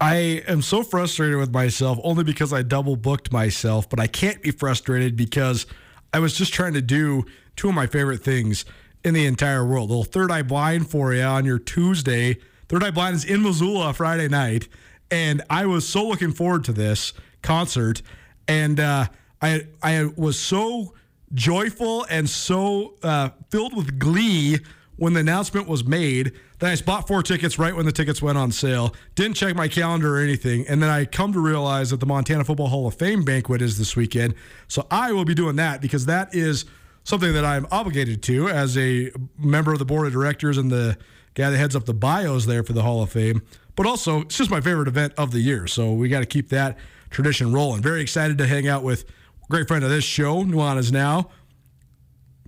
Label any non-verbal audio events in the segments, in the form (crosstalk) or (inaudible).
I am so frustrated with myself only because I double booked myself, but I can't be frustrated because I was just trying to do two of my favorite things in the entire world. A little Third Eye Blind for you on your Tuesday. Third Eye Blind is in Missoula Friday night, and I was so looking forward to this concert, and uh, I I was so joyful and so uh, filled with glee when the announcement was made that I bought four tickets right when the tickets went on sale. Didn't check my calendar or anything, and then I come to realize that the Montana Football Hall of Fame banquet is this weekend. So I will be doing that because that is something that I'm obligated to as a member of the board of directors and the guy that heads up the bios there for the Hall of Fame. But also, it's just my favorite event of the year, so we got to keep that tradition rolling. Very excited to hang out with great friend of this show, Nuanez Now.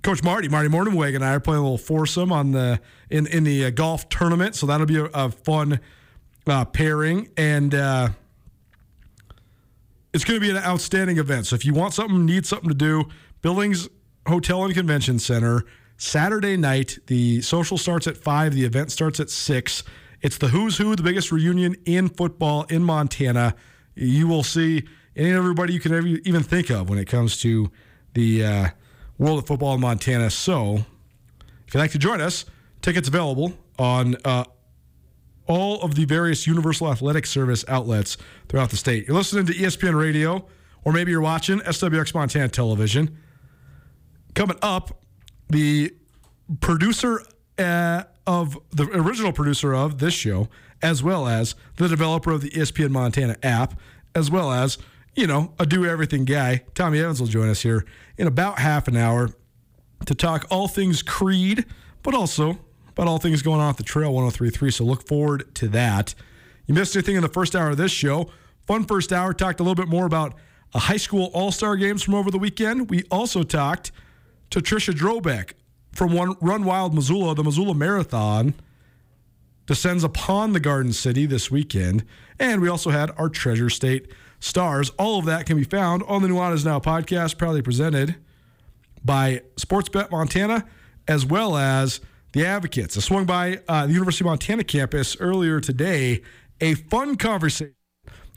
Coach Marty, Marty Mornhinweg, and I are playing a little foursome on the in in the uh, golf tournament, so that'll be a, a fun uh, pairing, and uh, it's going to be an outstanding event. So if you want something, need something to do, Billings Hotel and Convention Center, Saturday night. The social starts at five. The event starts at six. It's the who's who, the biggest reunion in football in Montana. You will see any and everybody you can ever even think of when it comes to the uh, world of football in Montana. So, if you'd like to join us, tickets available on uh, all of the various Universal Athletic Service outlets throughout the state. You're listening to ESPN Radio, or maybe you're watching SWX Montana Television. Coming up, the producer uh, of the original producer of this show, as well as the developer of the ESPN Montana app, as well as you know a do everything guy, Tommy Evans will join us here in about half an hour to talk all things Creed, but also about all things going on at the Trail 1033. So look forward to that. You missed anything in the first hour of this show? Fun first hour. Talked a little bit more about a high school all star games from over the weekend. We also talked to Trisha Drobeck from one Run Wild Missoula, the Missoula Marathon descends upon the Garden City this weekend. And we also had our Treasure State Stars. All of that can be found on the Nuanez Now podcast, proudly presented by Sportsbet Montana, as well as the Advocates. I swung by uh, the University of Montana campus earlier today. A fun conversation,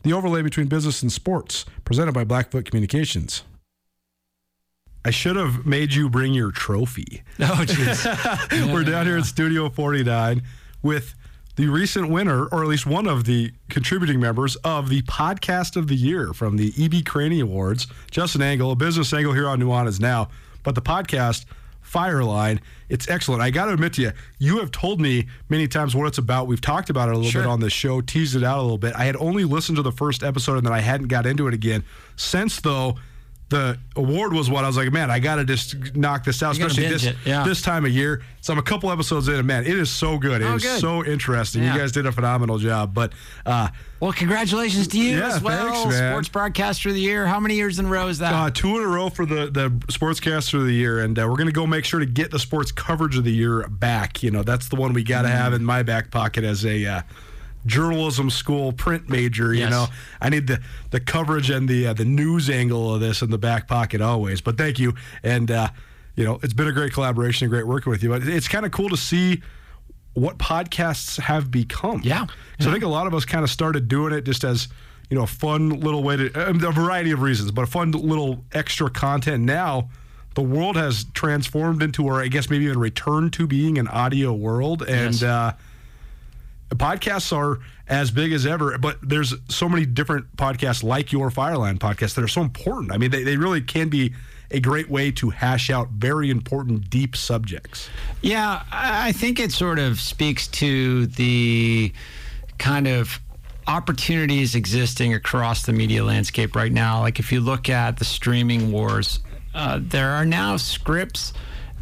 the overlay between business and sports, presented by Blackfoot Communications. I should have made you bring your trophy. (laughs) Oh, jeez. (laughs) We're down here at Studio 49 with the recent winner, or at least one of the contributing members of the podcast of the year from the EB Craney Awards, Justin Angle, a business angle here on Nuanez Now. But the podcast Fireline. It's excellent. I got to admit to you, you have told me many times what it's about. We've talked about it a little Sure. bit on the show, teased it out a little bit. I had only listened to the first episode and then I hadn't got into it again. Since though, the award was what I was like, man, I got to just knock this out, gotta especially this yeah. this time of year. So I'm a couple episodes in, and man, it is so good. It Oh, is good. so interesting. Yeah. You guys did a phenomenal job. But uh, Well, congratulations to you Yeah, as well. thanks. Sports broadcaster of the year. How many years in a row is that? Uh, two in a row for the the sportscaster of the year, and uh, we're going to go make sure to get the sports coverage of the year back. You know, that's the one we got to Mm-hmm. have in my back pocket as a uh, journalism school print major. You Yes. know, I need the the coverage and the uh, the news angle of this in the back pocket always. But thank you, and uh, you know, it's been a great collaboration and great working with you. But it's kind of cool to see what podcasts have become. Yeah. So I think a lot of us kind of started doing it just as you know a fun little way to um, a variety of reasons, but a fun little extra content. Now the world has transformed into, or I guess maybe even returned to being an audio world, and Yes. uh, podcasts are as big as ever. But there's so many different podcasts like your Fireline podcast that are so important. I mean, they, they really can be a great way to hash out very important, deep subjects. Yeah, I think it sort of speaks to the kind of opportunities existing across the media landscape right now. Like if you look at the streaming wars, uh, there are now scripts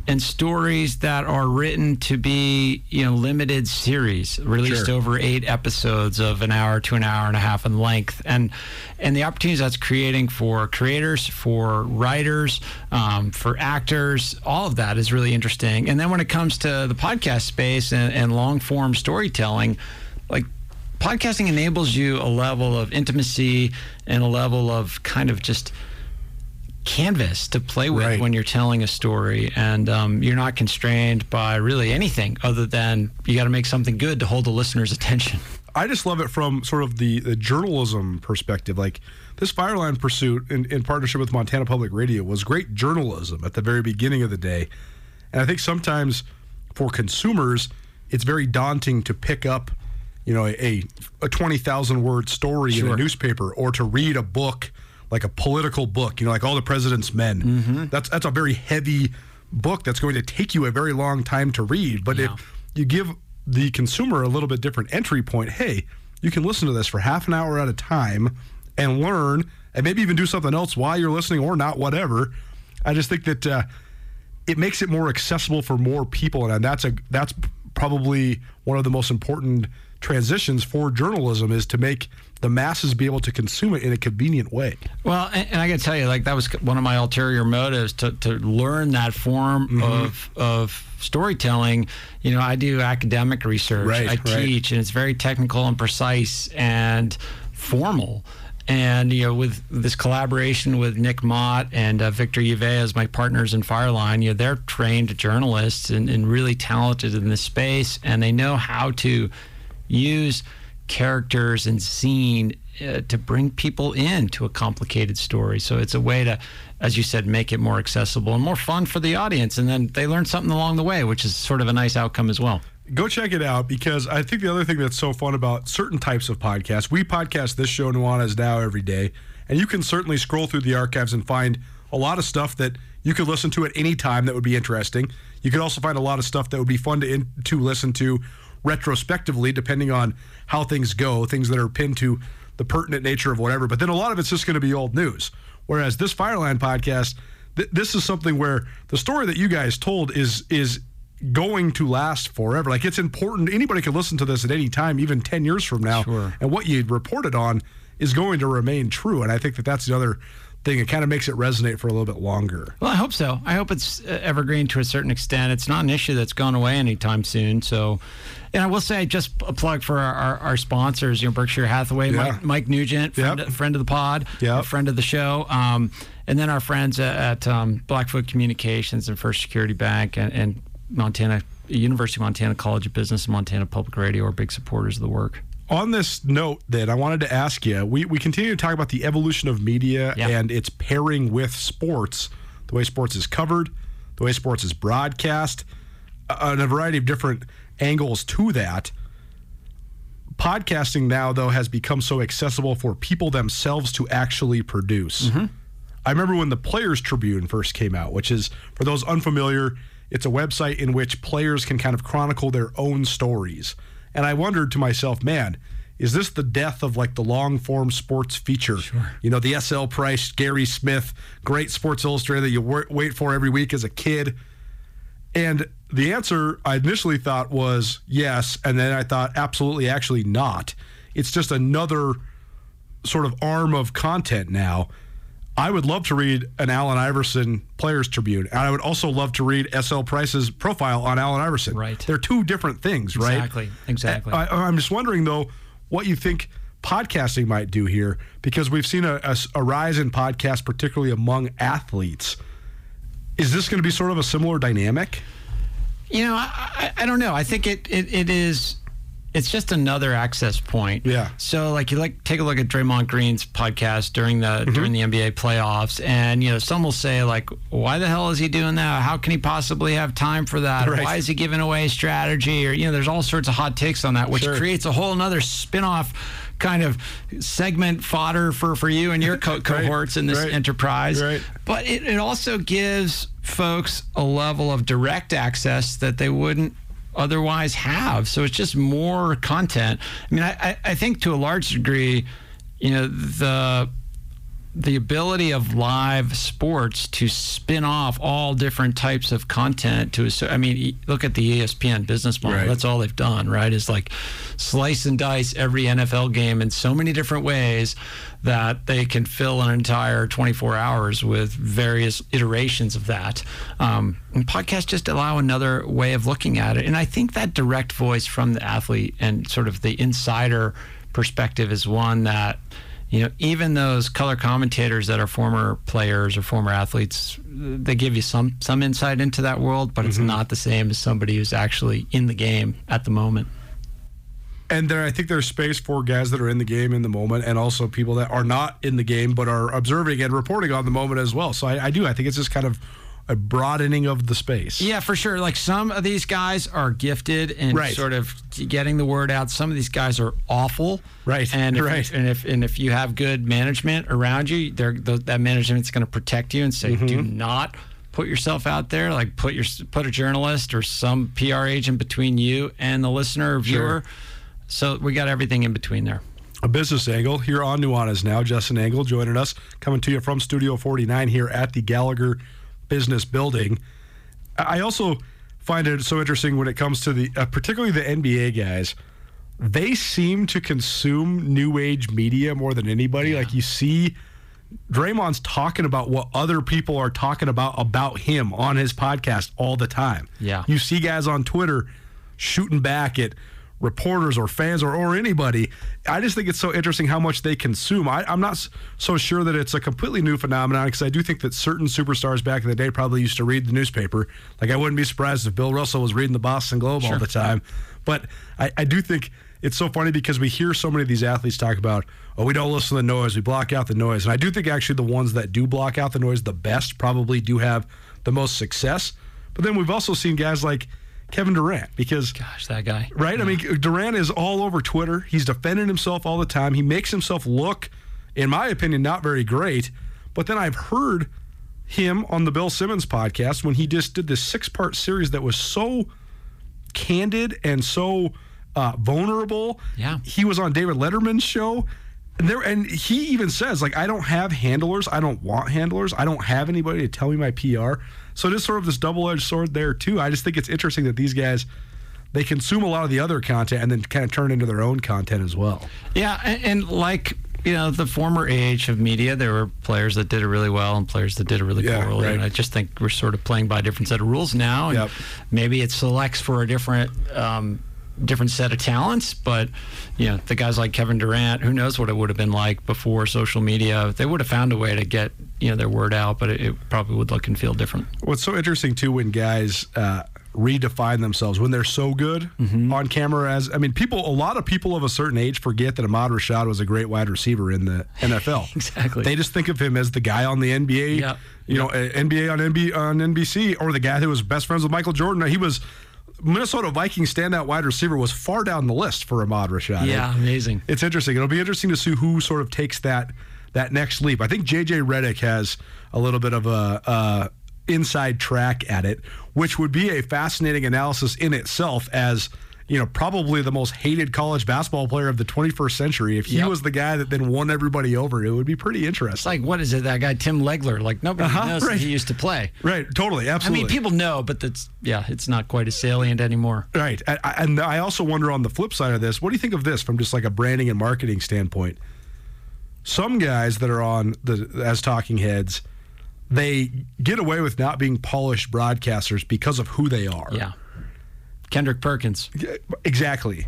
and stories that are written to be, you know, limited series released Sure. over eight episodes of an hour to an hour and a half in length, and and the opportunities that's creating for creators, for writers, um, for actors, all of that is really interesting. And then when it comes to the podcast space and, and long form storytelling, like podcasting enables you a level of intimacy and a level of kind of just canvas to play with Right. when you're telling a story and um, you're not constrained by really anything other than you got to make something good to hold the listener's attention I just love it from sort of the, the journalism perspective. Like this Fireline pursuit in, in partnership with Montana Public Radio was great journalism at the very beginning of the day. And I think sometimes for consumers, it's very daunting to pick up, you know, a, a 20,000 word story in a newspaper or to read a book, like a political book, you know, like All the President's Men. That's, that's a very heavy book that's going to take you a very long time to read. But Yeah. if you give the consumer a little bit different entry point. Hey, you can listen to this for half an hour at a time and learn, and maybe even do something else while you're listening or not, whatever. I just think that uh, it makes it more accessible for more people, and that's a that's probably one of the most important transitions for journalism is to make the masses be able to consume it in a convenient way. Well, and, and I got to tell you, like that was one of my ulterior motives to, to learn that form Mm-hmm. of of storytelling. You know, I do academic research, Right, I right. teach, and it's very technical and precise and formal. And you know, with this collaboration with Nick Mott and uh, Victor Yve as my partners in Fireline, you know, they're trained journalists and, and really talented in this space, and they know how to use characters and scene uh, to bring people in to a complicated story. So it's a way to, as you said, make it more accessible and more fun for the audience. And then they learn something along the way, which is sort of a nice outcome as well. go check it out because I think the other thing that's so fun about certain types of podcasts, we podcast this show Nuanez now every day, and you can certainly scroll through the archives and find a lot of stuff that you could listen to at any time that would be interesting. You could also find a lot of stuff that would be fun to in, to listen to retrospectively, depending on how things go, things that are pinned to the pertinent nature of whatever. But then a lot of it's just going to be old news. Whereas this Fireline podcast, th- this is something where the story that you guys told is is going to last forever. Like it's important. Anybody can listen to this at any time, even 10 years from now. Sure. And what you reported on is going to remain true. And I think that that's the other thing. It kind of makes it resonate for a little bit longer. Well, I hope so. I hope it's uh, evergreen to a certain extent. It's not an issue that's gone away anytime soon. So, and I will say just a plug for our, our, our sponsors, you know, Berkshire Hathaway, Yeah. Mike, Mike Nugent, friend, Yep. friend of the pod, Yep. friend of the show. Um, and then our friends at, at um, Blackfoot Communications and First Security Bank and, and Montana, University of Montana College of Business and Montana Public Radio are big supporters of the work. On this note, then, I wanted to ask you we, we continue to talk about the evolution of media Yeah. and its pairing with sports, the way sports is covered, the way sports is broadcast, uh, and a variety of different angles to that. Podcasting now, though, has become so accessible for people themselves to actually produce. Mm-hmm. I remember when the Players Tribune first came out, which is, for those unfamiliar, It's a website in which players can kind of chronicle their own stories. And I wondered to myself, man, is this the death of like the long form sports feature? Sure. You know, the SL Price, Gary Smith, great Sports Illustrated that you wait for every week as a kid. And the answer I initially thought was yes. And then I thought, absolutely, actually not. It's just another sort of arm of content now. I would love to read an Allen Iverson Players Tribune, and I would also love to read SL Price's profile on Allen Iverson. Right. They're two different things, right? Exactly. Exactly. I, I'm just wondering, though, what you think podcasting might do here, because we've seen a, a, a rise in podcasts, particularly among athletes. Is this going to be sort of a similar dynamic? You know, I, I, I don't know. I think it, it, it is it's just another access point. Yeah. So like you like take a look at Draymond Green's podcast during the Mm-hmm. during the NBA playoffs, and you know some will say like, why the hell is he doing that? How can he possibly have time for that? Or Right. Why is he giving away strategy? Or you know, there's all sorts of hot takes on that, which Sure. creates a whole another spin-off kind of segment fodder for for you and your co- (laughs) cohorts in this Right. enterprise. Right. But it, it also gives folks a level of direct access that they wouldn't otherwise have. So it's just more content. I mean, I, I think to a large degree, you know, the the ability of live sports to spin off all different types of content to I mean look at the ESPN business model. Right. that's all they've done right is like slice and dice every NFL game in so many different ways that they can fill an entire 24 hours with various iterations of that. Um, and podcasts just allow another way of looking at it. And I think that direct voice from the athlete and sort of the insider perspective is one that you know, even those color commentators that are former players or former athletes, they give you some some insight into that world, but it's mm-hmm. not the same as somebody who's actually in the game at the moment. And there, I think there's space for guys that are in the game in the moment, and also people that are not in the game but are observing and reporting on the moment as well. So I, I do. I think it's just kind of a broadening of the space. Yeah, for sure. Like some of these guys are gifted in Right. sort of getting the word out. Some of these guys are awful. Right, And if, right. And if and if you have good management around you, they're, th- that management's going to protect you and say, Mm-hmm. do not put yourself out there. Like put your put a journalist or some PR agent between you and the listener or viewer. So we got everything in between there. a business angle here on Nuanez now. Justin Angle joining us, coming to you from Studio 49 here at the Gallagher Business Building. I also find it so interesting when it comes to the, uh, particularly the NBA guys. They seem to consume new age media more than anybody. Like you see, Draymond's talking about what other people are talking about about him on his podcast all the time. Yeah. You see guys on Twitter shooting back at reporters or fans or, or anybody. I just think it's so interesting how much they consume. I, I'm not so sure that it's a completely new phenomenon because I do think that certain superstars back in the day probably used to read the newspaper. Like I wouldn't be surprised if Bill Russell was reading the Boston Globe all the time. But I, I do think it's so funny because we hear so many of these athletes talk about, oh, we don't listen to the noise, we block out the noise. And I do think actually the ones that do block out the noise the best probably do have the most success. But then we've also seen guys like Kevin Durant because Gosh, that guy. right? I mean, Durant is all over Twitter. He's defending himself all the time. He makes himself look, in my opinion, not very great. But then I've heard him on the Bill Simmons podcast when he just did this six part series that was so candid and so uh, vulnerable. Yeah. He was on David Letterman's show. And there and he even says, like, I don't have handlers. I don't want handlers. I don't have anybody to tell me my PR. So it is sort of this double edged sword there too. I just think it's interesting that these guys they consume a lot of the other content and then kind of turn into their own content as well. Yeah, and, and like you know, the former age of media, there were players that did it really well and players that did it really Yeah, poorly. right. And I just think we're sort of playing by a different set of rules now. And Yep. maybe it selects for a different. Um, different set of talents but you know the guys like Kevin Durant who knows what it would have been like before social media they would have found a way to get you know their word out but it, it probably would look and feel different What's so interesting too when guys uh, redefine themselves when they're so good Mm-hmm. on camera as I mean people a lot of people of a certain age forget that Ahmad Rashad was a great wide receiver in the (laughs) NFL. Exactly. They just think of him as the guy on the NBA, Yep. you know, NBA on NB on NBC or the guy who was best friends with Michael Jordan. He was Minnesota Vikings standout wide receiver was far down the list for Ahmad Rashad. yeah amazing It's interesting. It'll be interesting to see who sort of takes that that next leap. I think JJ Redick has a little bit of a uh, inside track at it, which would be a fascinating analysis in itself as you know, probably the most hated college basketball player of the 21st century. If he Yep. was the guy that then won everybody over, it would be pretty It's interesting. like what is it? That guy Tim Legler. Like nobody Uh-huh, knows that right. he used to play. Right, totally, Absolutely. I mean, people know, but that's yeah, it's not quite as salient anymore. Right. I- I- And I also wonder on the flip side of this, what do you think of this from just like a branding and marketing standpoint? Some guys that are on the as talking heads, they get away with not being polished broadcasters because of who they are. Yeah. Kendrick Perkins. Exactly.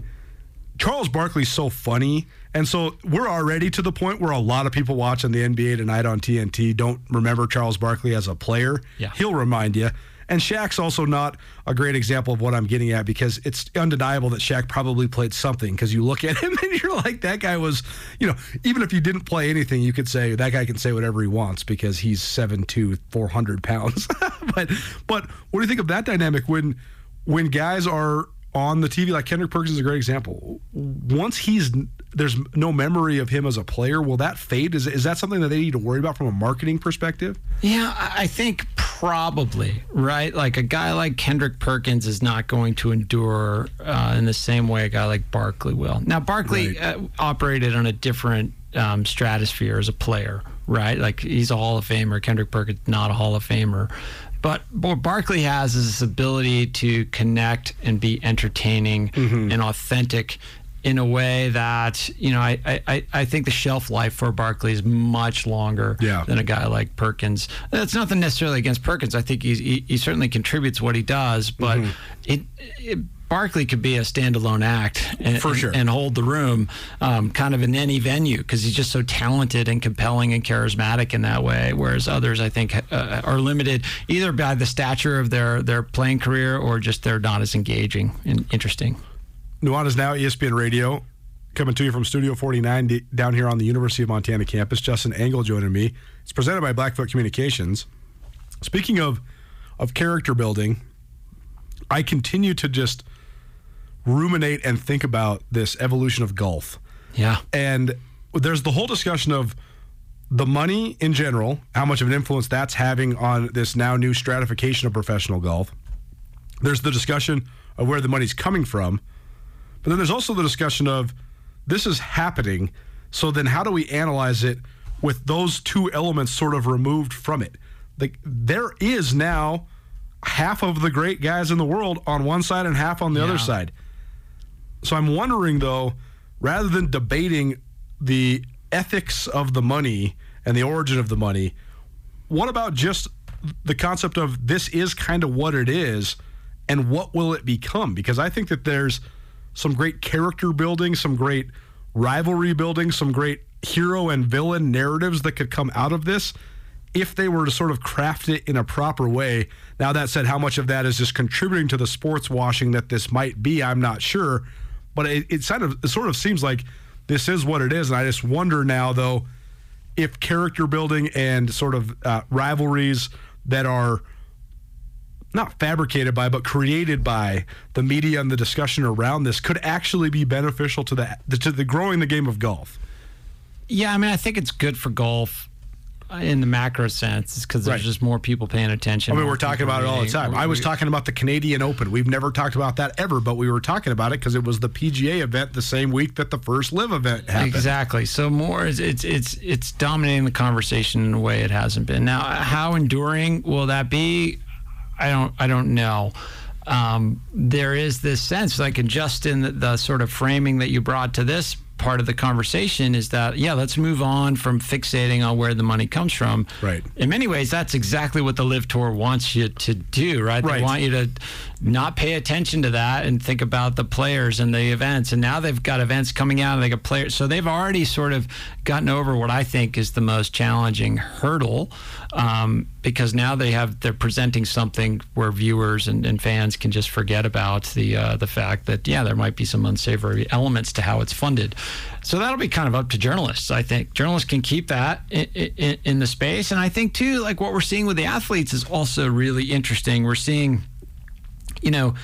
Charles Barkley's so funny. And so we're already to the point where a lot of people watching the NBA tonight on TNT don't remember Charles Barkley as a player. Yeah. He'll remind you. And Shaq's also not a great example of what I'm getting at because it's undeniable that Shaq probably played something because you look at him (laughs) and you're like, that guy was, you know, even if you didn't play anything, you could say that guy can say whatever he wants because he's 7'2, 400 pounds. (laughs) but but what do you think of that dynamic when when guys are on the TV, like Kendrick Perkins is a great example. Once he's there's no memory of him as a player, will that fade? Is is that something that they need to worry about from a marketing perspective? Yeah, I think probably, right? Like a guy like Kendrick Perkins is not going to endure uh, in the same way a guy like Barkley will. Now, Barkley uh, operated on a different um, stratosphere as a player, right? Like he's a Hall of Famer. Kendrick Perkins, not a Hall of Famer. But what Barkley has is this ability to connect and be entertaining and authentic in a way that you know I, I, I think the shelf life for Barkley is much longer Yeah. than a guy like Perkins. That's nothing necessarily against Perkins. I think he's, he he certainly contributes what he does, but Mm-hmm. it, it Barkley could be a standalone act and, For sure. and, and hold the room, um, kind of in any venue because he's just so talented and compelling and charismatic in that way. Whereas others, I think, uh, are limited either by the stature of their their playing career or just they're not as engaging and interesting. Nuanez now ESPN Radio, coming to you from Studio 49 d- down here on the University of Montana campus. Justin Angle joining me. It's presented by Blackfoot Communications. Speaking of of character building, I continue to just ruminate and think about this evolution of golf. Yeah. And there's the whole discussion of the money in general, how much of an influence that's having on this now new stratification of professional golf. There's the discussion of where the money's coming from. But then there's also the discussion of this is happening. So then how do we analyze it with those two elements sort of removed from it? Like there is now half of the great guys in the world on one side and half on the other side. So I'm wondering though, rather than debating the ethics of the money and the origin of the money, what about just the concept of this is kind of what it is and what will it become? Because I think that there's some great character building, some great rivalry building, some great hero and villain narratives that could come out of this if they were to sort of craft it in a proper way. Now, that said, how much of that is just contributing to the sports washing that this might be, I'm not sure. But it, it, kind of, it sort of seems like this is what it is. And I just wonder now, though, if character building and sort of uh, rivalries that are not fabricated by, but created by the media and the discussion around this could actually be beneficial to the to the growing the game of golf. Yeah, I mean, I think it's good for golf in the macro sense, because there's Right. just more people paying attention. I mean, we're talking about it all the time. I was talking about the Canadian Open. We've never talked about that ever, but we were talking about it because it was the PGA event the same week that the first LIV event happened. Exactly. So more is it's it's it's dominating the conversation in a way it hasn't been. Now, how enduring will that be? I don't I don't know. Um, there is this sense, like in just in the, the sort of framing that you brought to this part of the conversation, is that yeah, let's move on from fixating on where the money comes from. Right. In many ways, that's exactly what the LIV Tour wants you to do, right? Right. They want you to not pay attention to that and think about the players and the events. And now they've got events coming out and they got players. So they've already sort of gotten over what I think is the most challenging hurdle um, because now they have they're presenting something where viewers and, and fans can just forget about the uh, the fact that yeah there might be some unsavory elements to how it's funded. So that'll be kind of up to journalists. I think journalists can keep that in, in, in the space, and I think too like what we're seeing with the athletes is also really interesting. We're seeing you know,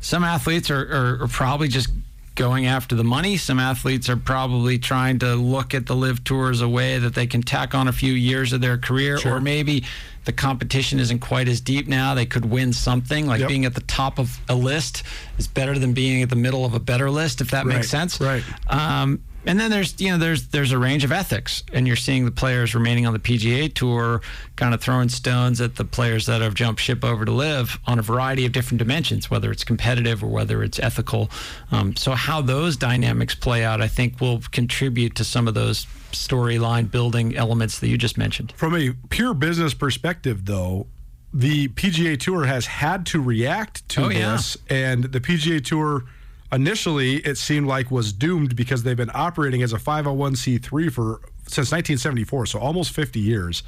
some athletes are, are, are probably just going after the money. Some athletes are probably trying to look at the LIV tour as a way that they can tack on a few years of their career, or maybe the competition isn't quite as deep now. They could win something. Like Yep. being at the top of a list is better than being at the middle of a better list, if that Right, makes sense. right. Um, and then there's you know there's there's a range of ethics, and you're seeing the players remaining on the PGA tour, kind of throwing stones at the players that have jumped ship over to LIV on a variety of different dimensions, whether it's competitive or whether it's ethical. Um, so how those dynamics play out, I think, will contribute to some of those storyline building elements that you just mentioned. From a pure business perspective, though, the PGA Tour has had to react to Oh, yeah. this, and the PGA Tour initially it seemed like was doomed because they've been operating as a 501c3 for since 1974, so almost 50 years.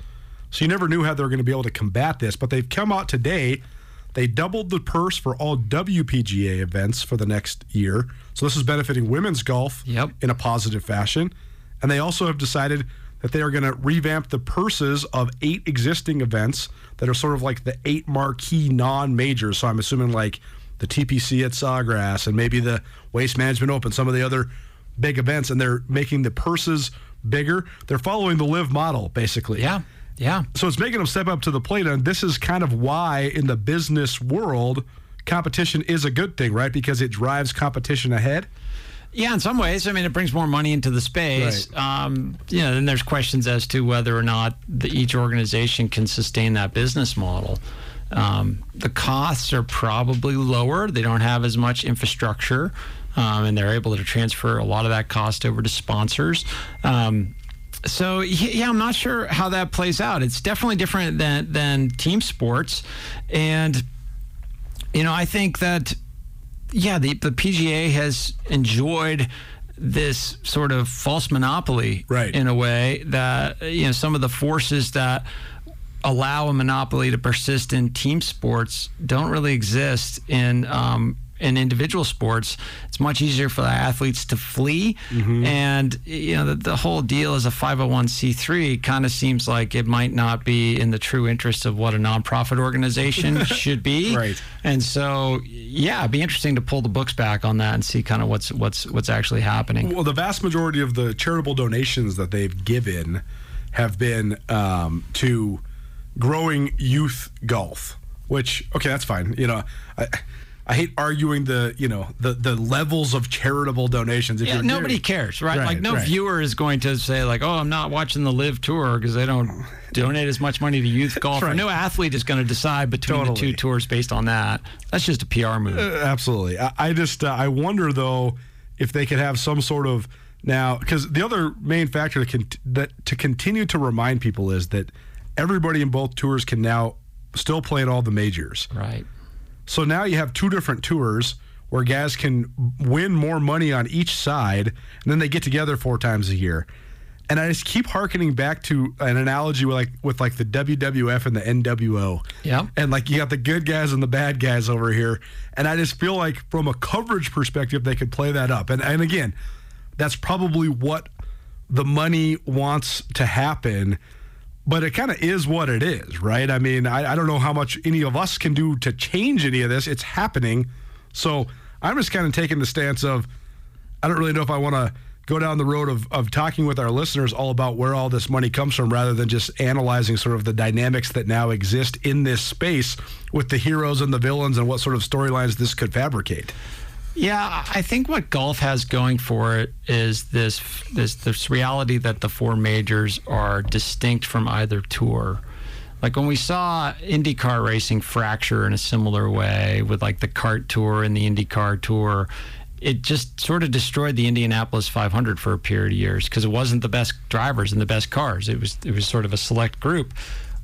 So you never knew how they were going to be able to combat this, but they've come out today. They doubled the purse for all WPGA events for the next year. So this is benefiting women's golf Yep. in a positive fashion. And they also have decided that they are going to revamp the purses of eight existing events that are sort of like the eight marquee non majors. So I'm assuming like the TPC at Sawgrass and maybe the Waste Management Open, some of the other big events. And they're making the purses bigger. They're following the LIV model, basically. Yeah, yeah. So it's making them step up to the plate. And this is kind of why, in the business world, competition is a good thing, right? Because it drives competition ahead. Yeah, in some ways. I mean, it brings more money into the space. Um, you know, then there's questions as to whether or not the, each organization can sustain that business model. Um, the costs are probably lower. They don't have as much infrastructure, um, and they're able to transfer a lot of that cost over to sponsors. Um, so yeah, I'm not sure how that plays out. It's definitely different than than team sports, and you know, I think that yeah, the, the PGA has enjoyed this sort of false monopoly Right. in a way that you know some of the forces that allow a monopoly to persist in team sports don't really exist in um, in individual sports. It's much easier for the athletes to flee, and you know the, the whole deal as a 501c3 kind of seems like it might not be in the true interest of what a nonprofit organization (laughs) should be. Right. And so, yeah, it'd be interesting to pull the books back on that and see kind of what's what's what's actually happening. Well, the vast majority of the charitable donations that they've given have been um, to growing youth golf. Which, okay, that's fine. You know, I, I hate arguing the you know the the levels of charitable donations. If Yeah, nobody cares, right? Right, Like no right. viewer is going to say like, "Oh, I'm not watching the LIV Tour because they don't donate as much money to youth golf." Right. no athlete is going to decide between the two tours based on that. That's just a PR move. Uh, absolutely. I, I just uh, I wonder though if they could have some sort of now because the other main factor to con- that to continue to remind people is that everybody in both tours can now still play in all the majors. right. So now you have two different tours where guys can win more money on each side, and then they get together four times a year. And I just keep harkening back to an analogy with like with like the WWF and the NWO. Yeah. And like you got the good guys and the bad guys over here. And I just feel like from a coverage perspective, they could play that up. And and again, that's probably what the money wants to happen. But it kind of is what it is, right? I mean, I, I don't know how much any of us can do to change any of this. It's happening. So I'm just kind of taking the stance of I don't really know if I want to go down the road of, of talking with our listeners all about where all this money comes from rather than just analyzing sort of the dynamics that now exist in this space with the heroes and the villains and what sort of storylines this could fabricate. Yeah, I think what golf has going for it is this this this reality that the four majors are distinct from either tour. Like when we saw IndyCar racing fracture in a similar way with like the CART tour and the IndyCar tour, it just sort of destroyed the Indianapolis 500 for a period of years because it wasn't the best drivers and the best cars. It was it was sort of a select group.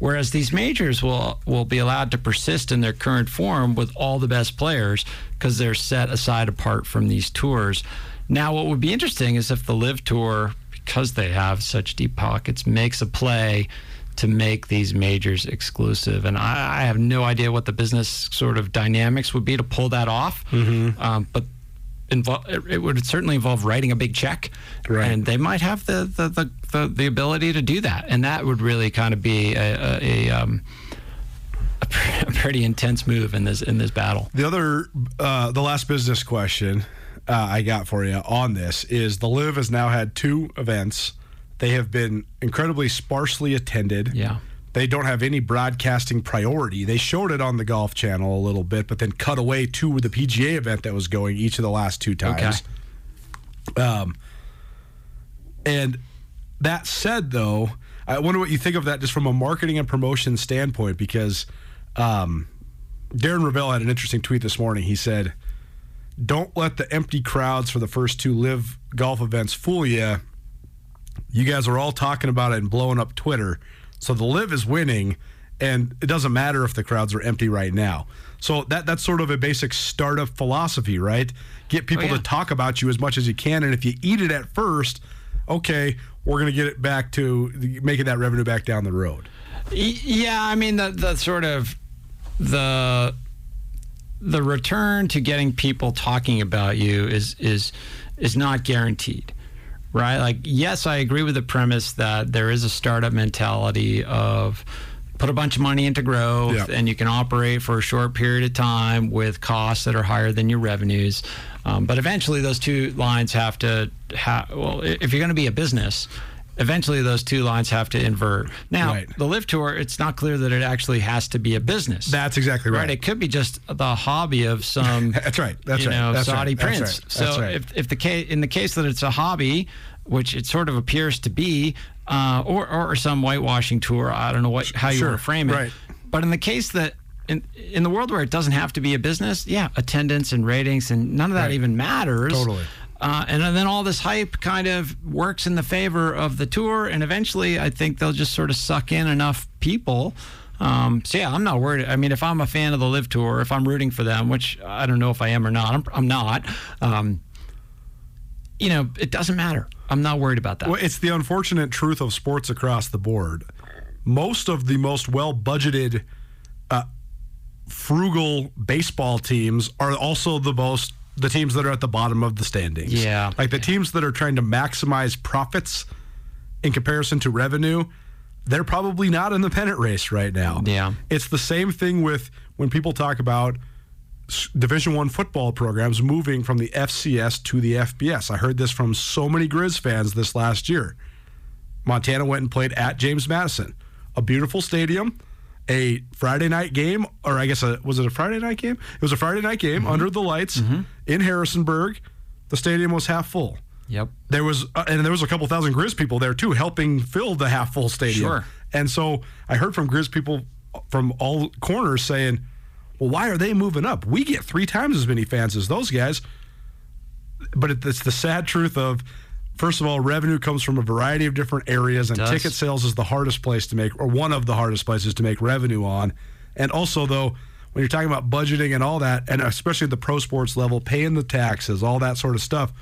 Whereas these majors will will be allowed to persist in their current form with all the best players because they're set aside apart from these tours. Now, what would be interesting is if the LIV Tour, because they have such deep pockets, makes a play to make these majors exclusive. And I, I have no idea what the business sort of dynamics would be to pull that off. Um, but invo- it, it would certainly involve writing a big check, Right. and they might have the the, the, the the ability to do that, and that would really kind of be a, a, a um (laughs) a pretty intense move in this in this battle. The other, uh, the last business question uh, I got for you on this is the LIV has now had two events. They have been incredibly sparsely attended. Yeah. They don't have any broadcasting priority. They showed it on the Golf Channel a little bit, but then cut away to the PGA event that was going each of the last two times. Um, and that said, though, I wonder what you think of that just from a marketing and promotion standpoint, because um, Darren Rovell had an interesting tweet this morning. He said, "Don't let the empty crowds for the first two LIV golf events fool you. You guys are all talking about it and blowing up Twitter. So the LIV is winning, and it doesn't matter if the crowds are empty right now. So that that's sort of a basic startup philosophy, right? Get people oh, yeah. to talk about you as much as you can, and if you eat it at first, okay, we're going to get it back to making that revenue back down the road. Yeah, I mean the the sort of the the return to getting people talking about you is is is not guaranteed. Right? Like yes, I agree with the premise that there is a startup mentality of put a bunch of money into growth Yeah. and you can operate for a short period of time with costs that are higher than your revenues. Um, but eventually those two lines have to ha- well if you're going to be a business eventually those two lines have to invert. Now, Right. the LIV tour, it's not clear that it actually has to be a business. That's exactly right. right. It could be just the hobby of some (laughs) That's right. That's you right. know That's. Saudi prince. right. So That's right. if if the case in the case that it's a hobby, which it sort of appears to be, uh, or or some whitewashing tour, I don't know what how you Sure. want to frame it. Right. But in the case that in in the world where it doesn't have to be a business, yeah, attendance and ratings and none of that Right. even matters. Totally. Uh, and then all this hype kind of works in the favor of the tour, and eventually, I think they'll just sort of suck in enough people. Um, so yeah, I'm not worried. I mean, if I'm a fan of the LIV Tour, if I'm rooting for them, which I don't know if I am or not, I'm, I'm not. Um, you know, it doesn't matter. I'm not worried about that. Well, it's the unfortunate truth of sports across the board. Most of the most well budgeted, uh, frugal baseball teams are also the most the teams that are at the bottom of the standings. Yeah. like the teams that are trying to maximize profits in comparison to revenue. They're probably not in the pennant race right now. Yeah. it's the same thing with when people talk about Division One football programs moving from the FCS to the FBS. I heard this from so many Grizz fans this last year. Montana went and played at James Madison, a beautiful stadium, a Friday night game, or I guess a, was it a Friday night game? It was a Friday night game under the lights in Harrisonburg. The stadium was half full. yep. There was, uh, and there was a couple thousand Grizz people there too, helping fill the half full stadium. Sure. And so I heard from Grizz people from all corners saying, "Well, why are they moving up? We get three times as many fans as those guys." But it's the sad truth of, first of all, revenue comes from a variety of different areas, and ticket sales is the hardest place to make, or one of the hardest places to make revenue on. And also, though, when you're talking about budgeting and all that, and especially at the pro sports level, paying the taxes, all that sort of stuff,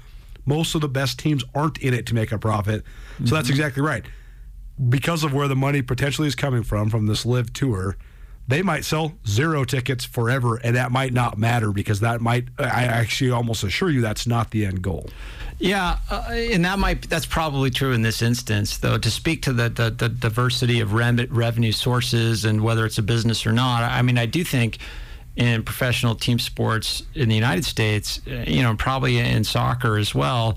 most of the best teams aren't in it to make a profit. So that's mm-hmm. exactly right. Because of where the money potentially is coming from, from this LIV tour, they might sell zero tickets forever, and that might not matter because that might, I actually almost assure you that's not the end goal. Yeah, uh, and that might that's probably true in this instance, though. To speak to the the, the diversity of revenue sources and whether it's a business or not, I mean, I do think in professional team sports in the United States, uh, you know, probably in soccer as well,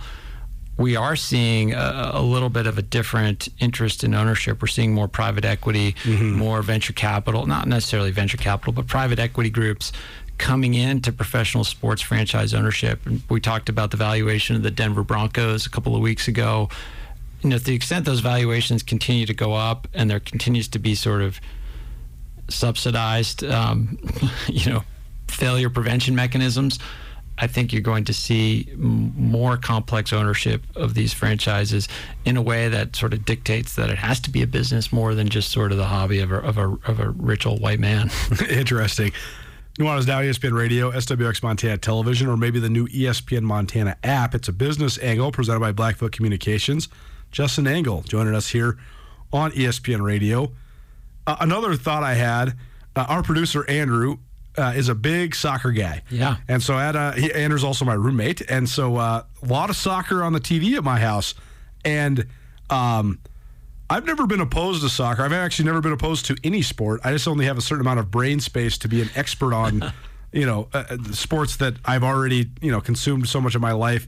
we are seeing a, a little bit of a different interest in ownership. We're seeing more private equity, more venture capital, not necessarily venture capital, but private equity groups coming into professional sports franchise ownership. We talked about the valuation of the Denver Broncos a couple of weeks ago. You know, to the extent those valuations continue to go up and there continues to be sort of subsidized, um, (laughs) you know, failure prevention mechanisms, I think you're going to see more complex ownership of these franchises in a way that sort of dictates that it has to be a business more than just sort of the hobby of a, of a, of a rich old white man. (laughs) Interesting. Nuanez Now, ESPN Radio, SWX Montana Television, or maybe the new ESPN Montana app. It's a business angle presented by Blackfoot Communications. Justin Angle joining us here on ESPN Radio. Uh, another thought I had uh, our producer, Andrew, uh, is a big soccer guy. Yeah. And so at, uh, he, Andrew's also my roommate. And so uh, a lot of soccer on the TV at my house. And um, I've never been opposed to soccer. I've actually never been opposed to any sport. I just only have a certain amount of brain space to be an expert on (laughs) you know, uh, uh, sports that I've already, you know, consumed so much of my life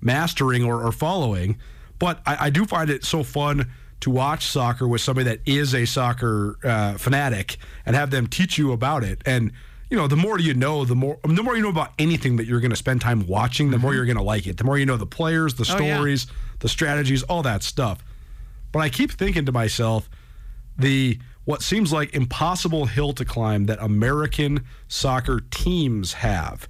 mastering or, or following. But I, I, do find it so fun to watch soccer with somebody that is a soccer uh, fanatic and have them teach you about it. And you know, the more you know, the more the more you know about anything that you're going to spend time watching, the mm-hmm. more you're going to like it. The more you know the players, the stories, oh, yeah. the strategies, all that stuff. But I keep thinking to myself, the what seems like impossible hill to climb that American soccer teams have.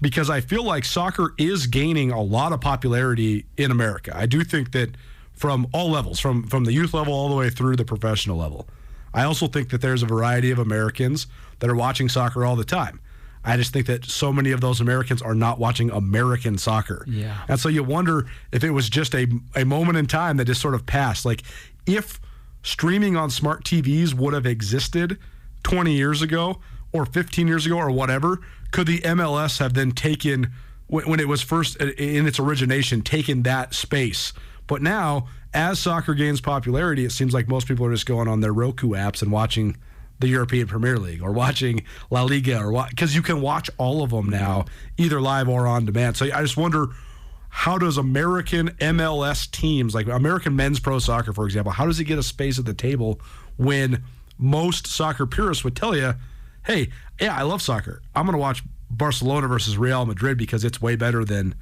Because I feel like soccer is gaining a lot of popularity in America. I do think that from all levels, from from the youth level all the way through the professional level. I also think that there's a variety of Americans that are watching soccer all the time. I just think that so many of those Americans are not watching American soccer. Yeah. And so you wonder if it was just a, a moment in time that just sort of passed. Like if streaming on smart TVs would have existed 20 years ago or 15 years ago or whatever, could the MLS have then taken, when it was first uh, in its origination, taken that space? But now, as soccer gains popularity, it seems like most people are just going on their Roku apps and watching the European Premier League or watching La Liga or because you can watch all of them now, either live or on demand. So I just wonder how does American MLS teams, like American men's pro soccer, for example, how does it get a space at the table when most soccer purists would tell you, hey, yeah, I love soccer. I'm going to watch Barcelona versus Real Madrid because it's way better than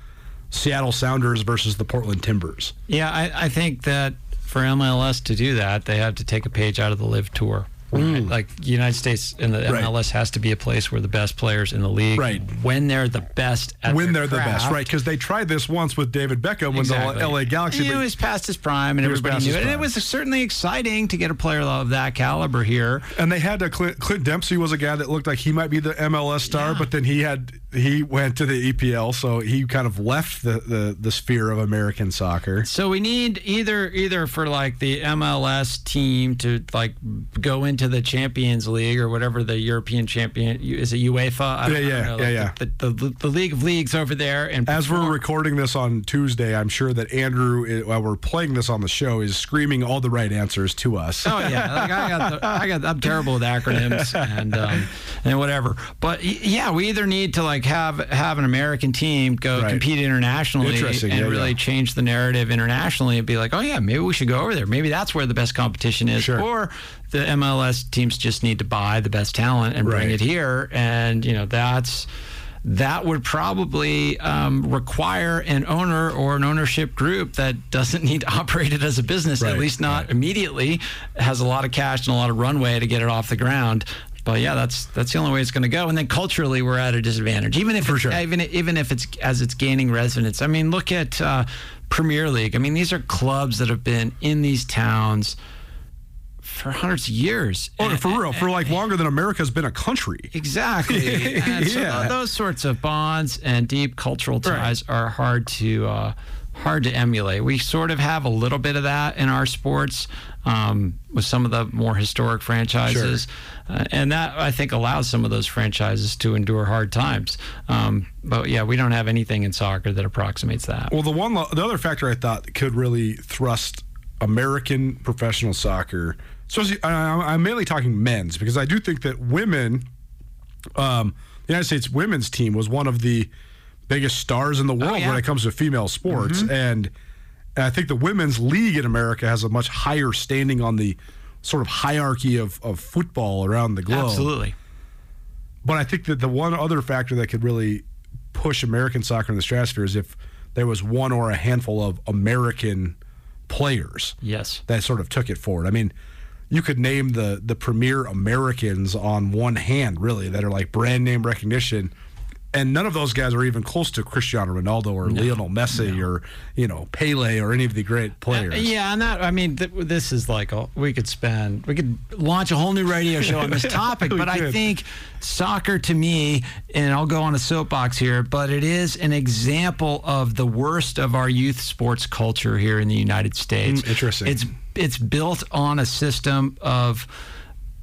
Seattle Sounders versus the Portland Timbers. Yeah, I, I think that for MLS to do that, they have to take a page out of the LIV Tour. Mm. Like United States and the MLS right. has to be a place where the best players in the league, right. when they're the best, when they're craft. the best, right? Because they tried this once with David Beckham exactly. when the LA Galaxy. He was past his prime, and everybody knew it. And it was certainly exciting to get a player of that caliber here. And they had a Clint, Clint Dempsey was a guy that looked like he might be the MLS star, yeah. but then he had he went to the EPL, so he kind of left the, the the sphere of American soccer. So we need either either for like the MLS team to like go into the Champions League or whatever the European champion is it UEFA? I yeah, yeah, know, like yeah, yeah. The, the, the, the, League of Leagues over there. And as we're recording this on Tuesday, I'm sure that Andrew, while we're playing this on the show, is screaming all the right answers to us. Oh yeah, like I got, the, I got, I'm terrible with acronyms and um, and whatever. But yeah, we either need to like have have an American team go right. compete internationally and yeah, really yeah. change the narrative internationally and be like, oh yeah, maybe we should go over there. Maybe that's where the best competition is. Sure. Or the MLS teams just need to buy the best talent and bring right. it here. And, you know, that's that would probably um, require an owner or an ownership group that doesn't (laughs) need to operate it as a business, right, at least not right. immediately, has a lot of cash and a lot of runway to get it off the ground. But yeah, that's that's the only way it's going to go. And then culturally, we're at a disadvantage, even if For sure. even even if it's as it's gaining resonance. I mean, look at uh, Premier League. I mean, these are clubs that have been in these towns for hundreds of years. Oh, and, for real, for like longer than America's been a country. Exactly. (laughs) yeah. So those sorts of bonds and deep cultural ties right. are hard to uh, hard to emulate. We sort of have a little bit of that in our sports um, with some of the more historic franchises, sure. uh, and that I think allows some of those franchises to endure hard times. Um, but yeah, we don't have anything in soccer that approximates that. Well, the one, the other factor I thought could really thrust American professional soccer so I'm mainly talking men's because I do think that women, um, the United States women's team was one of the biggest stars in the world oh, yeah. when it comes to female sports, mm-hmm. and, and I think the women's league in America has a much higher standing on the sort of hierarchy of, of football around the globe. Absolutely. But I think that the one other factor that could really push American soccer in the stratosphere is if there was one or a handful of American players. Yes. That sort of took it forward. I mean, you could name the the premier Americans on one hand, really, that are like brand name recognition. And none of those guys are even close to Cristiano Ronaldo or no, Lionel Messi no. or you know Pele or any of the great players. Uh, yeah, and that I mean, th- this is like a, we could spend we could launch a whole new radio show on this (laughs) topic. but could. I think soccer to me, and I'll go on a soapbox here, but it is an example of the worst of our youth sports culture here in the United States. Mm, interesting. It's it's built on a system of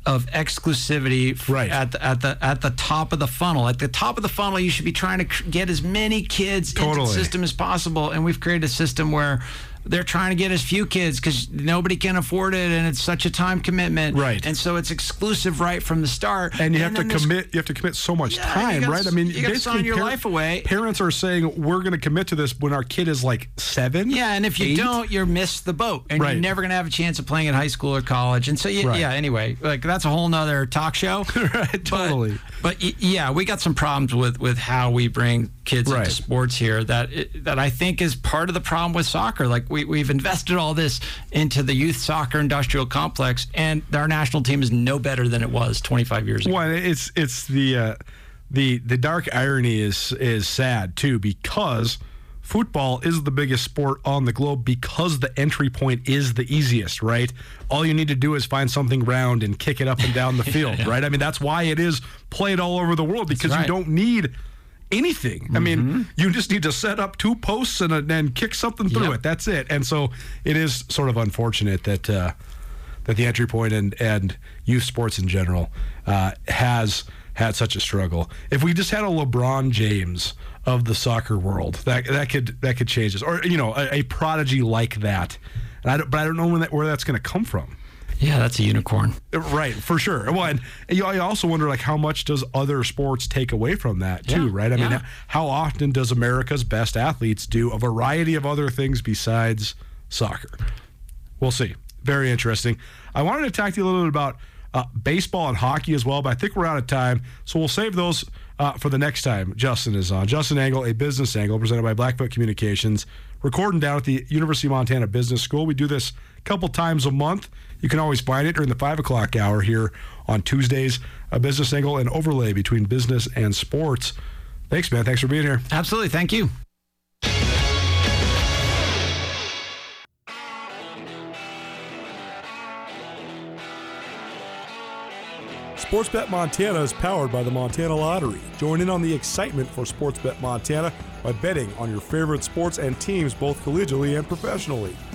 of exclusivity right. at the at the at the top of the funnel. At the top of the funnel, you should be trying to get as many kids totally. into the system as possible. And we've created a system where they're trying to get as few kids because nobody can afford it, and it's such a time commitment. Right. And so it's exclusive right from the start. and you have to commit. You have to commit so much Yeah, you time, gotta- right? I mean, you gotta sign your par- life away. Parents are saying we're going to commit to this when our kid is like seven. Yeah, and if you eight. don't, you're missed the boat, and Right. you're never gonna have a chance of playing at high school or college. And so, yeah, Right. yeah. Anyway, like that's a whole nother talk show. (laughs) Right, totally. But, y- yeah, we got some problems with with how we bring kids Right. into sports here. That that I think is part of the problem with soccer. Like we we've invested all this into the youth soccer industrial complex, and our national team is no better than it was 25 years ago. Well, it's it's the uh, the the dark irony is is sad too because football is the biggest sport on the globe because the entry point is the easiest, right? All you need to do is find something round and kick it up and down the (laughs) field, right? I mean, that's why it is played all over the world because you don't need anything. I mean, you just need to set up two posts and then kick something through Yep. it. That's it. And so it is sort of unfortunate that uh, that the entry point and and youth sports in general uh, has had such a struggle. If we just had a LeBron James of the soccer world, that that could that could change this, or you know, a, a prodigy like that. And I don't, but I don't know when that, where that's going to come from. Yeah, that's a unicorn. Right, for sure. Well, and you, I also wonder like how much does other sports take away from that too, Yeah, right? I mean, how often does America's best athletes do a variety of other things besides soccer? We'll see. Very interesting. I wanted to talk to you a little bit about uh, baseball and hockey as well, but I think we're out of time, so we'll save those uh, for the next time Justin is on. Justin Angle, a business angle presented by Blackfoot Communications, recording down at the University of Montana Business School. We do this a couple times a month. You can always find it during the five o'clock hour here on Tuesdays. A business angle and overlay between business and sports. Thanks, man. Thanks for being here. Absolutely. Thank you. Sportsbet Montana is powered by the Montana Lottery. Join in on the excitement for Sportsbet Montana by betting on your favorite sports and teams both collegially and professionally.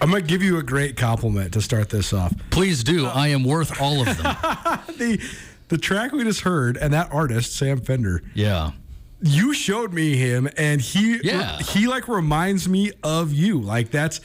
I'm going to give you a great compliment to start this off. Please do. I am worth all of them. (laughs) the the track we just heard and that artist Sam Fender Yeah. you showed me him and he Yeah. he like reminds me of you like that's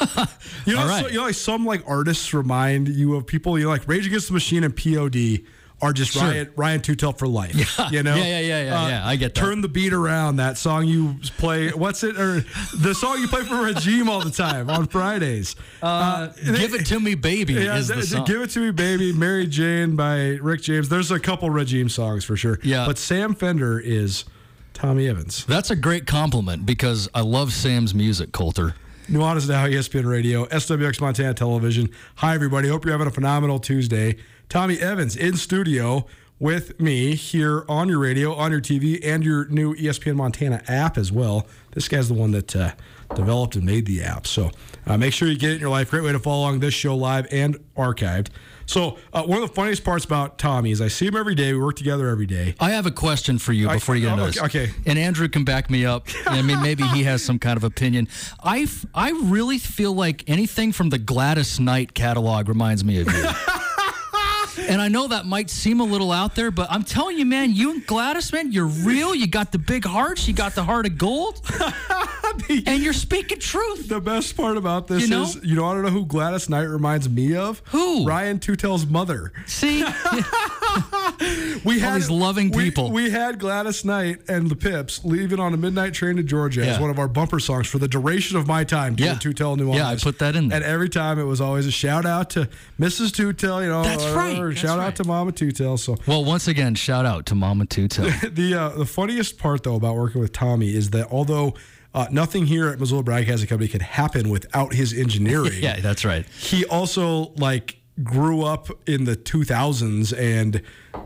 (laughs) you know, All right. so, you know like some like artists remind you of people you know like Rage Against the Machine and POD are just Sure. Ryan Ryan Tutel for life you know Uh, Yeah, yeah, yeah, yeah, yeah. I get that. turn the beat around that song you play what's it or the song you play for Regime all the time on Fridays uh, Give it to me, baby. yeah, is the song. Give It To Me Baby, Mary Jane by Rick James. There's a couple Regime songs for sure. Yeah. But Sam Fender is Tommy Evans. That's a great compliment because I love Sam's music, Colter. Nuanez Now, ESPN Radio, SWX Montana Television. Hi, everybody. Hope you're having a phenomenal Tuesday. Tommy Evans in studio with me here on your radio, on your TV, and your new ESPN Montana app as well. This guy's the one that uh, developed and made the app. So uh, make sure you get it in your life. Great way to follow along this show live and archived. So uh, one of the funniest parts about Tommy is I see him every day. We work together every day. I have a question for you before you get into okay, this. okay. And Andrew can back me up. I mean, maybe he has some kind of opinion. I, I really feel like anything from the Gladys Knight catalog reminds me of you. (laughs) And I know that might seem a little out there, but I'm telling you, man, you and Gladys, man, you're real. You got the big hearts. You got the heart of gold. (laughs) and you're speaking truth. The best part about this You know? is, you know, I don't know who Gladys Knight reminds me of. Who? Ryan Tutel's mother. See? (laughs) (laughs) We All these loving people. We, had Gladys Knight and the Pips leaving on a midnight train to Georgia as one of our bumper songs for the duration of my time doing Yeah. Tutel New Yeah, I put that in there. And every time it was always a shout out to Mrs. Tutel, you know, That's right, or that's shout out right. to Mama Tutel. So Well, once again, shout out to Mama Tutel. (laughs) the uh, the funniest part though about working with Tommy is that although uh, nothing here at Missoula Broadcasting Company could happen without his engineering. (laughs) yeah, that's right. he also like grew up in the 2000s and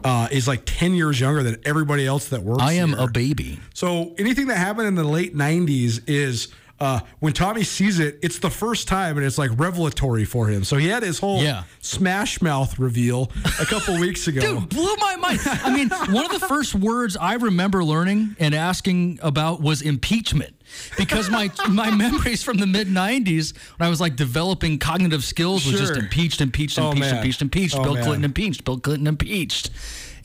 uh, is like 10 years younger than everybody else that works I am here. a baby. So anything that happened in the late 90s is uh, when Tommy sees it, it's the first time and it's like revelatory for him. So he had his whole Yeah. smash mouth reveal a couple (laughs) weeks ago. Dude, blew my mind. I mean, one of the first words I remember learning and asking about was impeachment. Because my my memories from the mid '90s, when I was like developing cognitive skills, was just Sure. impeached, impeached, Oh, impeached, impeached, impeached. Oh, Bill man. Clinton impeached. Bill Clinton impeached.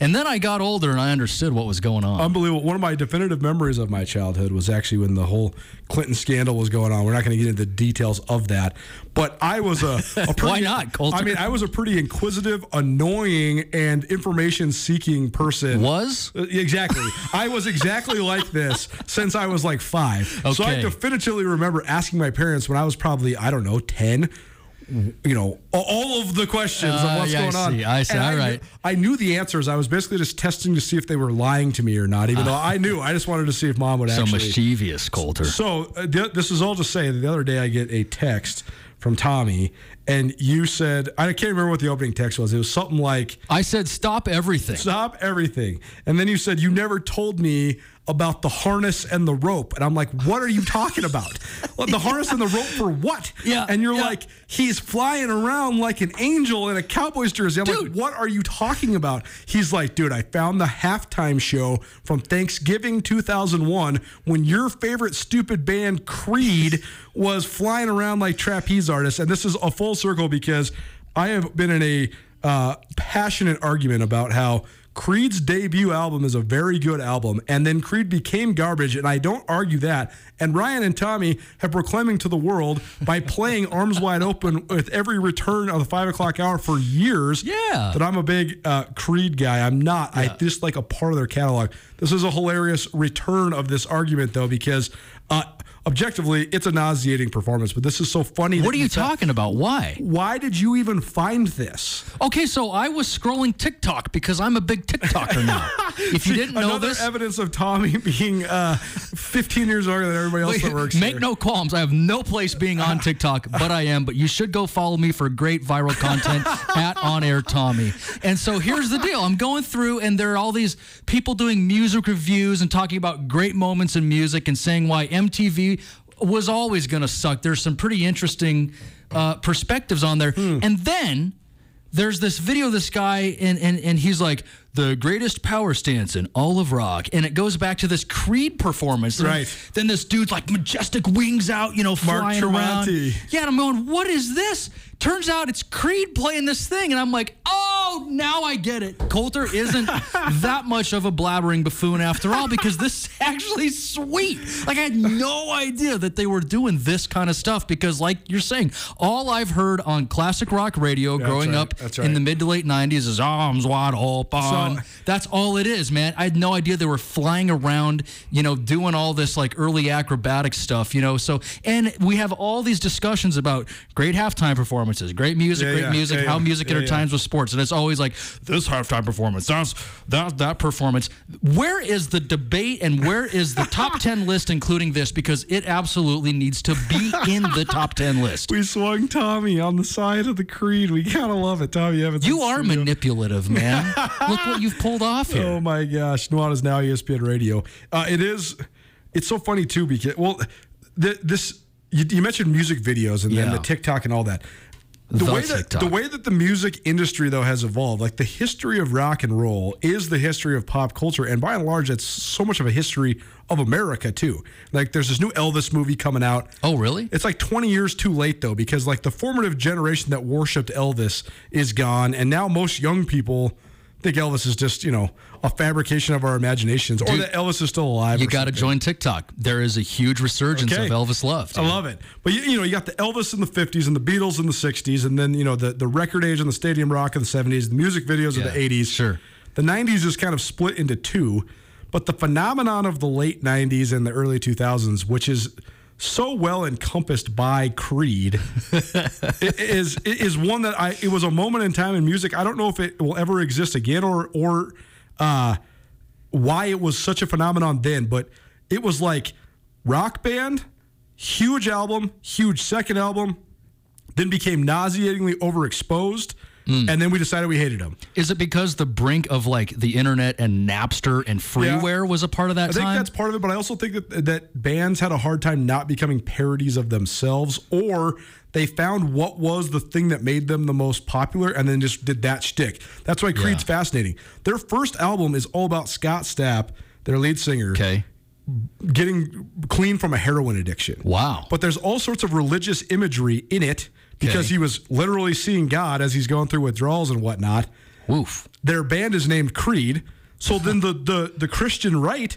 And then I got older and I understood what was going on. Unbelievable. One of my definitive memories of my childhood was actually when the whole Clinton scandal was going on. We're not going to get into the details of that, but I was a, a (laughs) pretty, Why not, Colter? I mean, I was a pretty inquisitive, annoying, and information-seeking person. was? Uh, Exactly. I was exactly like this since I was like five. So I Okay. definitively remember asking my parents when I was probably, I don't know, 10, you know, all of the questions Uh, of what's yeah, I going on. see. I see. And All knew- right. I knew the answers. I was basically just testing to see if they were lying to me or not, even though I knew. I just wanted to see if mom would so actually. mischievous, Colter. So uh, th- this is all to say that the other day I get a text from Tommy, and you said I can't remember what the opening text was. It was something like I said, stop everything. stop everything. And then you said, You never told me about the harness and the rope. And I'm like, What are you talking about? The harness and the rope for what? (laughs) Yeah, And you're yeah. like, He's flying around like an angel in a Cowboys jersey. I'm like, What are you talking about? He's like, Dude, I found the halftime show from Thanksgiving 2001 when your favorite stupid band, Creed, was flying around like trapeze artists. And this is a full circle because I have been in a uh, passionate argument about how Creed's debut album is a very good album, and then Creed became garbage, and I don't argue that. And Ryan and Tommy have proclaiming to the world by (laughs) playing Arms Wide Open with every return of the five o'clock hour for years. Yeah. that I'm a big uh, Creed guy. I'm not. I just like a part of their catalog. This is a hilarious return of this argument, though, because. Uh, Objectively, it's a nauseating performance, but this is so funny. What are you talking about? Why? Why did you even find this? Okay, so I was scrolling TikTok because I'm a big TikToker now. (laughs) if you didn't know Another this, evidence of Tommy (laughs) being uh, 15 years younger than everybody else that works here. make here. no qualms. I have no place being on TikTok, but I am. But you should go follow me for great viral content (laughs) at On Air Tommy. And so here's the deal: I'm going through, and there are all these people doing music reviews and talking about great moments in music and saying why MTV was always going to suck. There's some pretty interesting uh, perspectives on there, Hmm. and then there's this video of this guy and, and and he's like the greatest power stance in all of rock and it goes back to this creed performance And Right. then this dude's like majestic wings out you know Mark flying around yeah and i'm going what is this turns out it's creed playing this thing and i'm like oh now i get it colter isn't (laughs) that much of a blabbering buffoon after all because this is actually sweet like i had no idea that they were doing this kind of stuff because like you're saying all i've heard on classic rock radio growing right. up That's in the mid to late 90s is ah, arms wide open. So- That's all it is, man. I had no idea they were flying around, you know, doing all this like early acrobatic stuff, you know. So, and we have all these discussions about great halftime performances, great music, Yeah, great yeah, music, yeah, how yeah. music Yeah, intertwines with sports. And it's always like this halftime performance, that's that, that performance. Where is the debate and where is the top (laughs) 10 list, including this? Because it absolutely needs to be in the top 10 list. (laughs) We swung Tommy on the side of the Creed. We gotta love it, Tommy Evans. You are studio. manipulative, man. (laughs) Look what you've pulled off here. Oh my gosh, Nuanez now ESPN Radio. Uh, it is. It's so funny too because well, th- this you, you mentioned music videos and then the TikTok and all that. The, The way that the way that the music industry though has evolved, like the history of rock and roll is the history of pop culture, and by and large, it's so much of a history of America too. Like there's this new Elvis movie coming out. Oh, really? It's like 20 years too late though, because like the formative generation that worshipped Elvis is gone, and now most young people think Elvis is just you know a fabrication of our imaginations, or Dude, that Elvis is still alive. You got to join TikTok. There is a huge resurgence Okay. of Elvis love. I love it. But you, you know, you got the Elvis in the 50s and the Beatles in the 60s, and then, you know, the, the record age and the stadium rock in the 70s, the music videos Yeah, of the 80s. sure. The 90s is kind of split into two. But the phenomenon of the late 90s and the early 2000s, which is so well encompassed by Creed, (laughs) is is one that I it was a moment in time in music. I don't know if it will ever exist again or or uh, why it was such a phenomenon then, but it was like rock band, huge album, huge second album, then became nauseatingly overexposed, Mm. and then we decided we hated them. Is it because the brink of like the internet and Napster and freeware was a part of that I think that's part of it, but I also think that that bands had a hard time not becoming parodies of themselves, or they found what was the thing that made them the most popular, and then just did that shtick. That's why Creed's Yeah. fascinating. Their first album is all about Scott Stapp, their lead singer, okay. getting clean from a heroin addiction. Wow. But there's all sorts of religious imagery in it because he was literally seeing God as he's going through withdrawals and whatnot. Woof. Their band is named Creed. So then the, the, the Christian right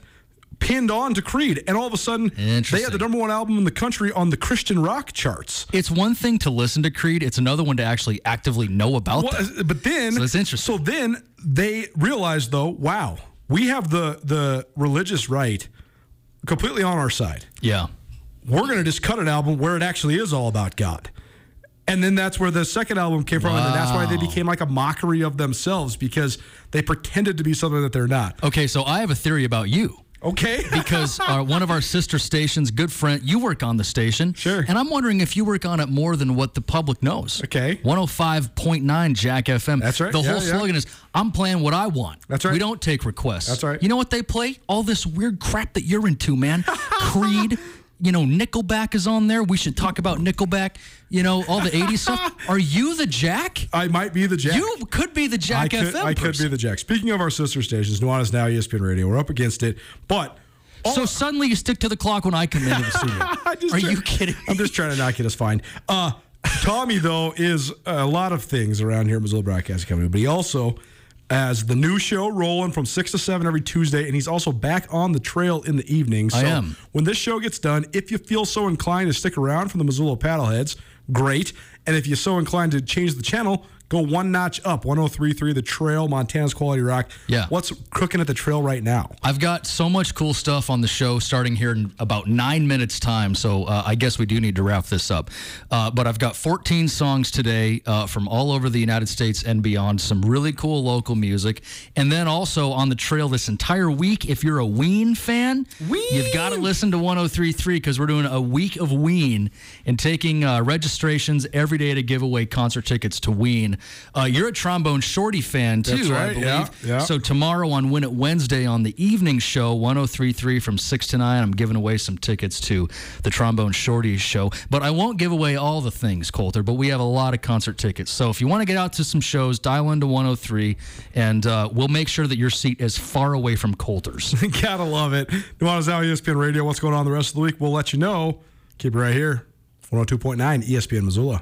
pinned on to Creed. And all of a sudden, they had the number one album in the country on the Christian rock charts. It's one thing to listen to Creed, it's another one to actually actively know about Well, them. but then, So that's interesting. So then they realized, though, wow, we have the the religious right completely on our side. Yeah. we're going to just cut an album where it actually is all about God. And then that's where the second album came from. And that's why they became like a mockery of themselves because they pretended to be something that they're not. Okay, so I have a theory about you. Okay. (laughs) because uh, one of our sister stations, good friend, you work on the station. Sure. And I'm wondering if you work on it more than what the public knows. Okay. 105.9 Jack FM. That's right. The Yeah, whole yeah. slogan is I'm playing what I want. That's right. We don't take requests. That's right. You know what they play? All this weird crap that you're into, man. (laughs) Creed. You know, Nickelback is on there. We should talk about Nickelback. You know, all the 80s stuff. (laughs) Are you the Jack? I might be the Jack. You could be the I Jack could, FM I could be the Jack. Speaking of our sister stations, Nuanez Now, ESPN Radio, we're up against it. But so suddenly you stick to the clock when I come into the studio. (laughs) Are try- you kidding? I'm just trying to not get us fined. Uh, Tommy, though, is a lot of things around here at Missoula Broadcasting Company, but he also has the new show rolling from 6 to 7 every Tuesday, and he's also back on the trail in the evening. So I am. when this show gets done, if you feel so inclined to stick around for the Missoula Paddleheads, great. And if you're so inclined to change the channel, go one notch up 1033 The Trail, Montana's Quality Rock. Yeah. What's cooking at the trail right now? I've got so much cool stuff on the show starting here in about nine minutes time. So uh, I guess we do need to wrap this up. Uh, but I've got 14 songs today uh, from all over the United States and beyond. Some really cool local music, and then also on the trail this entire week. If you're a Ween fan, Ween! you've got to listen to 103.3 because we're doing a week of Ween and taking uh, registrations every day to give away concert tickets to Ween. Uh, you're a trombone shorty fan too, That's I believe. yeah, yeah. So tomorrow on Win It Wednesday on the evening show, 1033 from 6 to 9, I'm giving away some tickets to the Trombone Shorties show. But I won't give away all the things, Colter, but we have a lot of concert tickets. So if you want to get out to some shows, dial into 103 and uh, we'll make sure that your seat is far away from Colter's. (laughs) Gotta love it. Nuanez Now, ESPN Radio. What's going on the rest of the week? We'll let you know. Keep it right here. 102.9 ESPN Missoula.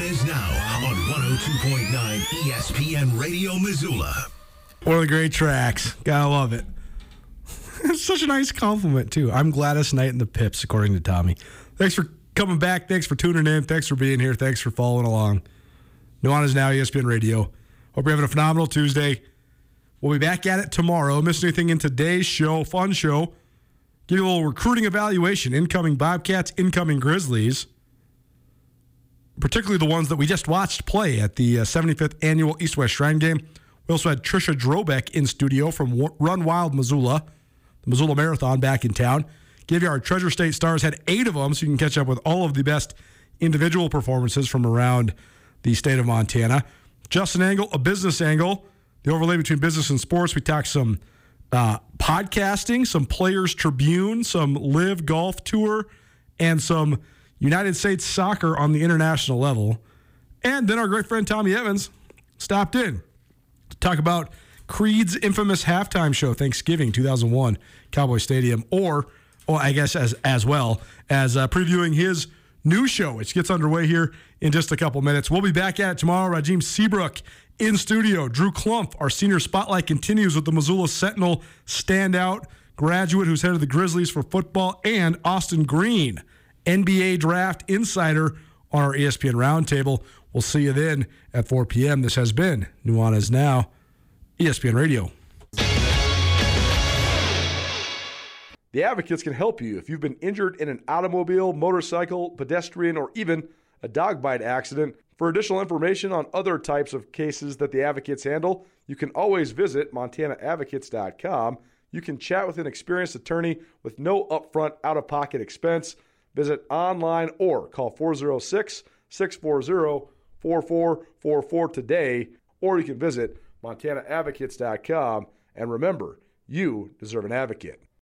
Is Now on 102.9 ESPN Radio Missoula. One of the great tracks. Gotta love it. (laughs) It's such a nice compliment, too. I'm Gladys Knight and the Pips, according to Tommy. Thanks for coming back. Thanks for tuning in. Thanks for being here. Thanks for following along. Nuanez Now, E ESPN Radio. Hope you're having a phenomenal Tuesday. We'll be back at it tomorrow. Miss anything in today's show? Fun show. Give you a little recruiting evaluation. Incoming Bobcats, incoming Grizzlies. Particularly the ones that we just watched play at the uh, 75th annual East West Shrine Game. We also had Trisha Drobeck in studio from Run Wild Missoula, the Missoula Marathon back in town. Give you our Treasure State Stars, had eight of them, so you can catch up with all of the best individual performances from around the state of Montana. Justin Angle, a business angle, the overlay between business and sports. We talked some uh, podcasting, some Players Tribune, some LIV Golf Tour, and some United States soccer on the international level. And then our great friend Tommy Evans stopped in to talk about Creed's infamous halftime show, Thanksgiving 2001, Cowboy Stadium, or, or I guess as as well as uh, previewing his new show, which gets underway here in just a couple minutes. We'll be back at it tomorrow. Rajim Seabrook in studio. Drew Clump, our senior spotlight, continues with the Missoula Sentinel standout graduate who's head of the Grizzlies for football, and Austin Green NBA Draft Insider on our ESPN Roundtable. We'll see you then at 4 p.m. This has been Nuanez Now, ESPN Radio. The Advocates can help you if you've been injured in an automobile, motorcycle, pedestrian, or even a dog bite accident. For additional information on other types of cases that the Advocates handle, you can always visit montanaadvocates.com. You can chat with an experienced attorney with no upfront out of pocket expense. Visit online or call 406 640 4444 today, or you can visit montanaadvocates.com. And remember, you deserve an advocate.